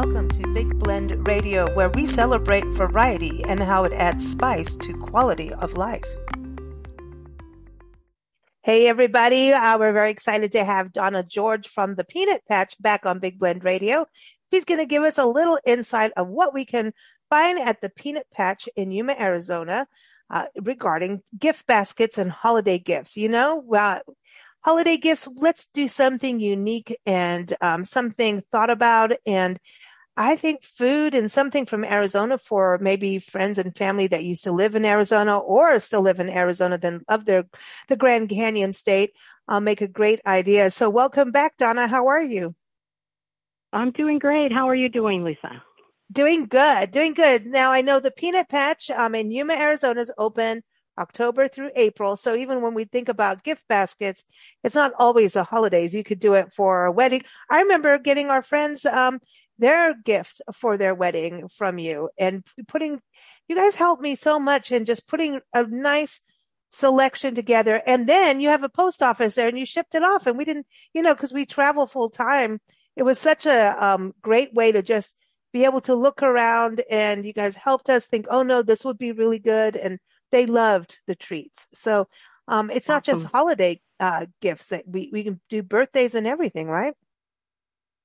Welcome to Big Blend Radio, where we celebrate variety and how it adds spice to quality of life. Hey, everybody. Uh, we're very excited to have Donna George from the Peanut Patch back on Big Blend Radio. She's going to give us a little insight of what we can find at the Peanut Patch in Yuma, Arizona, uh, regarding gift baskets and holiday gifts. You know, uh, holiday gifts, let's do something unique and um, something thought about. And I think food and something from Arizona for maybe friends and family that used to live in Arizona or still live in Arizona, then love their the Grand Canyon state, uh, make a great idea. So welcome back, Donna. How are you? I'm doing great. How are you doing, Lisa? Doing good, doing good. Now I know the Peanut Patch um, in Yuma, Arizona is open October through April. So even when we think about gift baskets, it's not always the holidays. You could do it for a wedding. I remember getting our friends um, their gift for their wedding from you and putting, you guys helped me so much in just putting a nice selection together. And then you have a post office there and you shipped it off and we didn't, you know, cause we travel full time. It was such a um, great way to just be able to look around and you guys helped us think, oh no, this would be really good. And they loved the treats. So um, it's not just holiday uh, gifts that we, we can do birthdays and everything, right?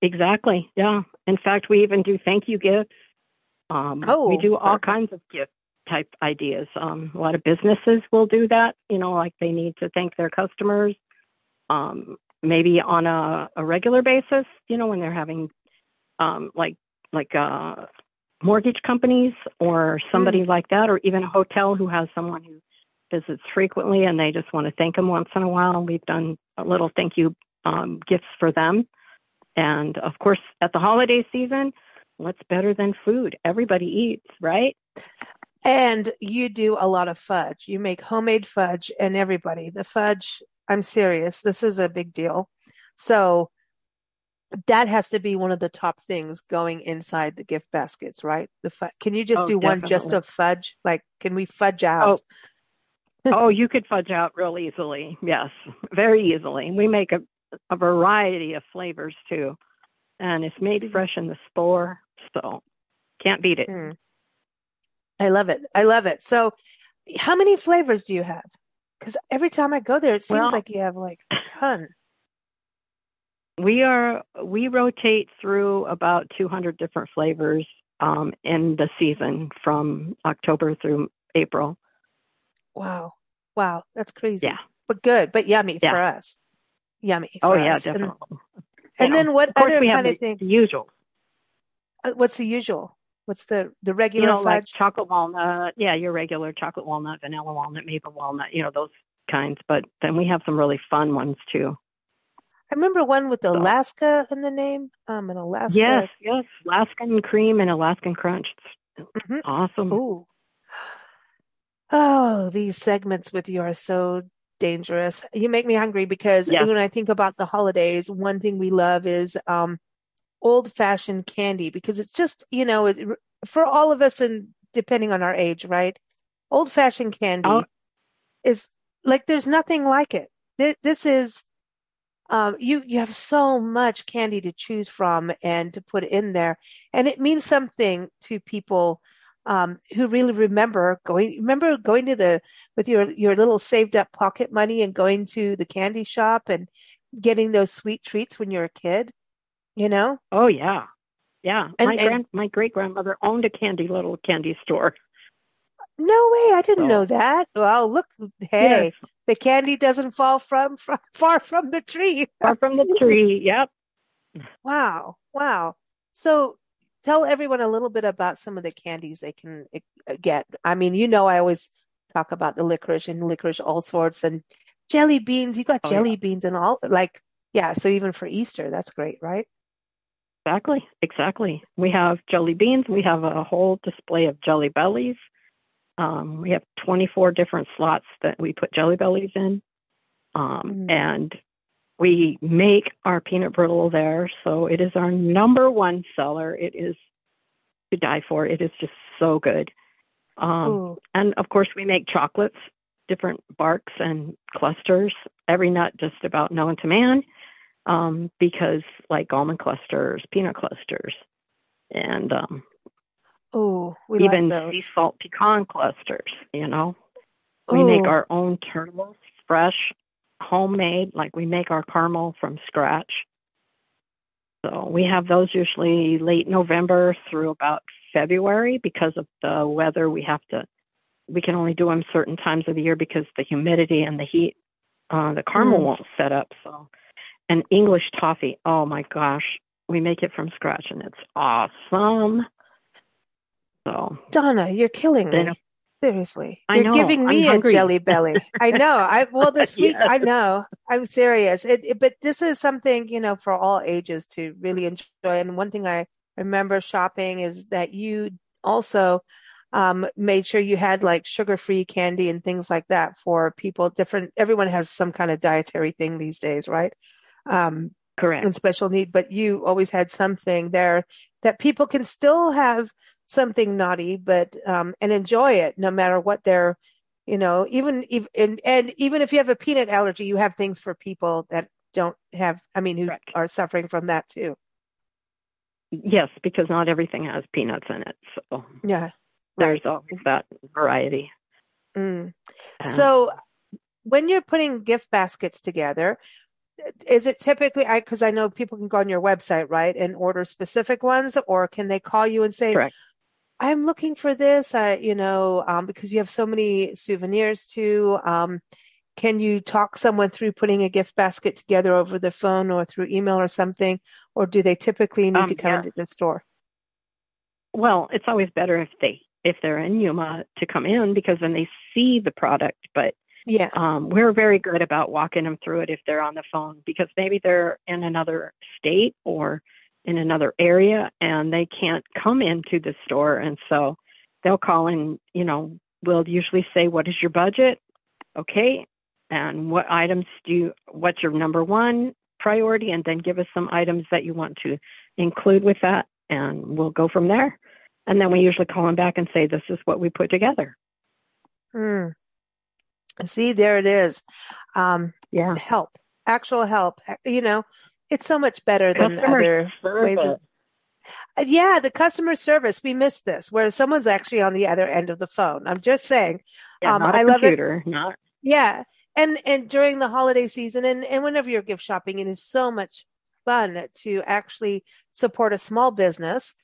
Exactly. Yeah. In fact, we even do thank you gifts. Um, oh, we do all perfect. kinds of gift type ideas. Um, a lot of businesses will do that. You know, like they need to thank their customers. Um, maybe on a, a, regular basis. You know, when they're having um, like like uh, mortgage companies or somebody mm. like that, or even a hotel who has someone who visits frequently and they just want to thank them once in a while. We've done a little thank you um, gifts for them. And of course, at the holiday season, what's better than food? Everybody eats, right? And you do a lot of fudge. You make homemade fudge and everybody, the fudge, I'm serious. This is a big deal. So that has to be one of the top things going inside the gift baskets, right? The fu- can you just oh, do definitely. one just of fudge? Like, can we fudge out? Oh. oh, you could fudge out real easily. Yes, very easily. We make a, a variety of flavors too, and it's made fresh in the store, so can't beat it. Mm. I love it. I love it. So, how many flavors do you have? Because every time I go there, it seems well, like you have like a ton we are we rotate through about 200 different flavors um, in the season from October through April. Wow, wow, that's crazy. Yeah, but good, but yummy yeah. for us. Yummy. oh yeah, definitely. And, and then what of course other we kind have of the, thing? The usual. Uh, what's the usual? What's the the regular you know, fudge? Like chocolate walnut. Yeah, your regular chocolate walnut, vanilla walnut, maple walnut. You know those kinds. But then we have some really fun ones too. I remember one with Alaska in the name. Um, an Alaska. Yes, yes, Alaskan cream and Alaskan crunch. Mm-hmm. Awesome. Ooh. Oh, these segments with you are so dangerous. You make me hungry because yes. when I think about the holidays, one thing we love is um, old fashioned candy because it's just, you know, it, for all of us and depending on our age, right? Old fashioned candy oh. is like, there's nothing like it. This is um, you you have so much candy to choose from and to put in there, and it means something to people um, who really remember going. Remember going to the with your your little saved up pocket money and going to the candy shop and getting those sweet treats when you're a kid. You know? Oh yeah, yeah. And, my grand my great grandmother owned a candy little candy store. No way! I didn't so, know that. Well, look, hey, yes. the candy doesn't fall from, from far from the tree. far from the tree. Yep. Wow! Wow! So, tell everyone a little bit about some of the candies they can uh, get. I mean, you know, I always talk about the licorice and licorice all sorts and jelly beans. You got oh, jelly yeah. beans and all like yeah. So even for Easter, that's great, right? Exactly, exactly. We have jelly beans. We have a whole display of jelly bellies. Um, we have 24 different slots that we put jelly bellies in. Um, mm. And we make our peanut brittle there. So it is our number one seller. It is to die for. It is just so good. Um, and of course, we make chocolates, different barks and clusters, every nut just about known to man, um, because like almond clusters, peanut clusters, and um, oh, even like sea salt pecan clusters. You know, we Ooh. make our own turtles, fresh, homemade. Like we make our caramel from scratch. So we have those usually late November through about February because of the weather. We have to, we can only do them certain times of the year because the humidity and the heat, uh, the caramel mm. won't set up. So, and English toffee. Oh my gosh, we make it from scratch and it's awesome. So Donna, you're killing me. Seriously, I you're know. giving me a jelly belly. I know. I well, this week yes. I know. I'm serious. It, it, but this is something you know for all ages to really enjoy. And one thing I remember shopping is that you also um, made sure you had like sugar-free candy and things like that for people. Different. Everyone has some kind of dietary thing these days, right? Um, Correct. And special need, but you always had something there that people can still have something naughty, but um, and enjoy it no matter what they're, you know, even even and, and even if you have a peanut allergy, you have things for people that don't have. I mean, who Correct. are suffering from that too. Yes, because not everything has peanuts in it. So yeah, there's always that variety. Mm. so when you're putting gift baskets together, is it typically I because I know people can go on your website right and order specific ones, or can they call you and say, Correct. I'm looking for this, I, you know, um, because you have so many souvenirs too. Um, can you talk someone through putting a gift basket together over the phone or through email or something? Or do they typically need um, to come yeah. into the store? Well, it's always better if they if they're in Yuma to come in because then they see the product. But yeah, um, we're very good about walking them through it if they're on the phone because maybe they're in another state or in another area and they can't come into the store. And so they'll call in you know we'll usually say what is your budget? Okay and what items do you what's your number one priority? And then give us some items that you want to include with that and we'll go from there. And then we usually call them back and say this is what we put together. Hmm. see there it is. Um, yeah. help. Actual help. You know it's so much better than Customer other service. ways of. Uh, yeah, the customer service. We miss this, where someone's actually on the other end of the phone. I'm just saying. Yeah, um, not a I love computer, it. Not Yeah, and and during the holiday season, and and whenever you're gift shopping, it is so much fun to actually support a small business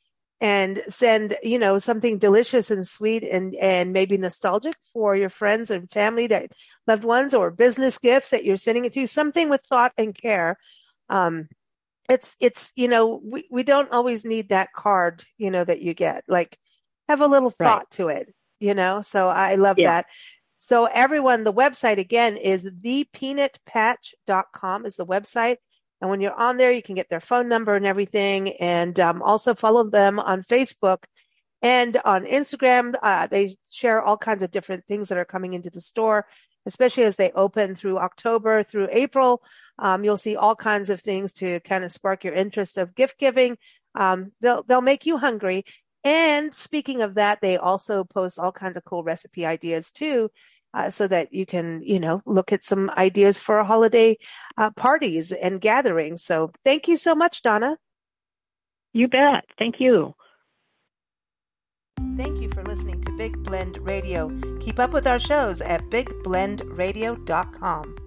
and send you know something delicious and sweet and and maybe nostalgic for your friends and family that loved ones or business gifts that you're sending it to something with thought and care um, it's, it's, you know, we, we don't always need that card, you know, that you get, like have a little thought right. to it, you know? So I love yeah. that. So everyone, the website again is thepeanutpatch.com is the website. And when you're on there, you can get their phone number and everything. And um, also follow them on Facebook and on Instagram. Uh, they share all kinds of different things that are coming into the store, especially as they open through October through April. Um, you'll see all kinds of things to kind of spark your interest of gift giving. Um, they'll, they'll make you hungry. And speaking of that, they also post all kinds of cool recipe ideas too. Uh, so that you can, you know, look at some ideas for holiday uh, parties and gatherings. So thank you so much, Donna. You bet. Thank you. Thank you for listening to Big Blend Radio. Keep up with our shows at bigblendradio.com.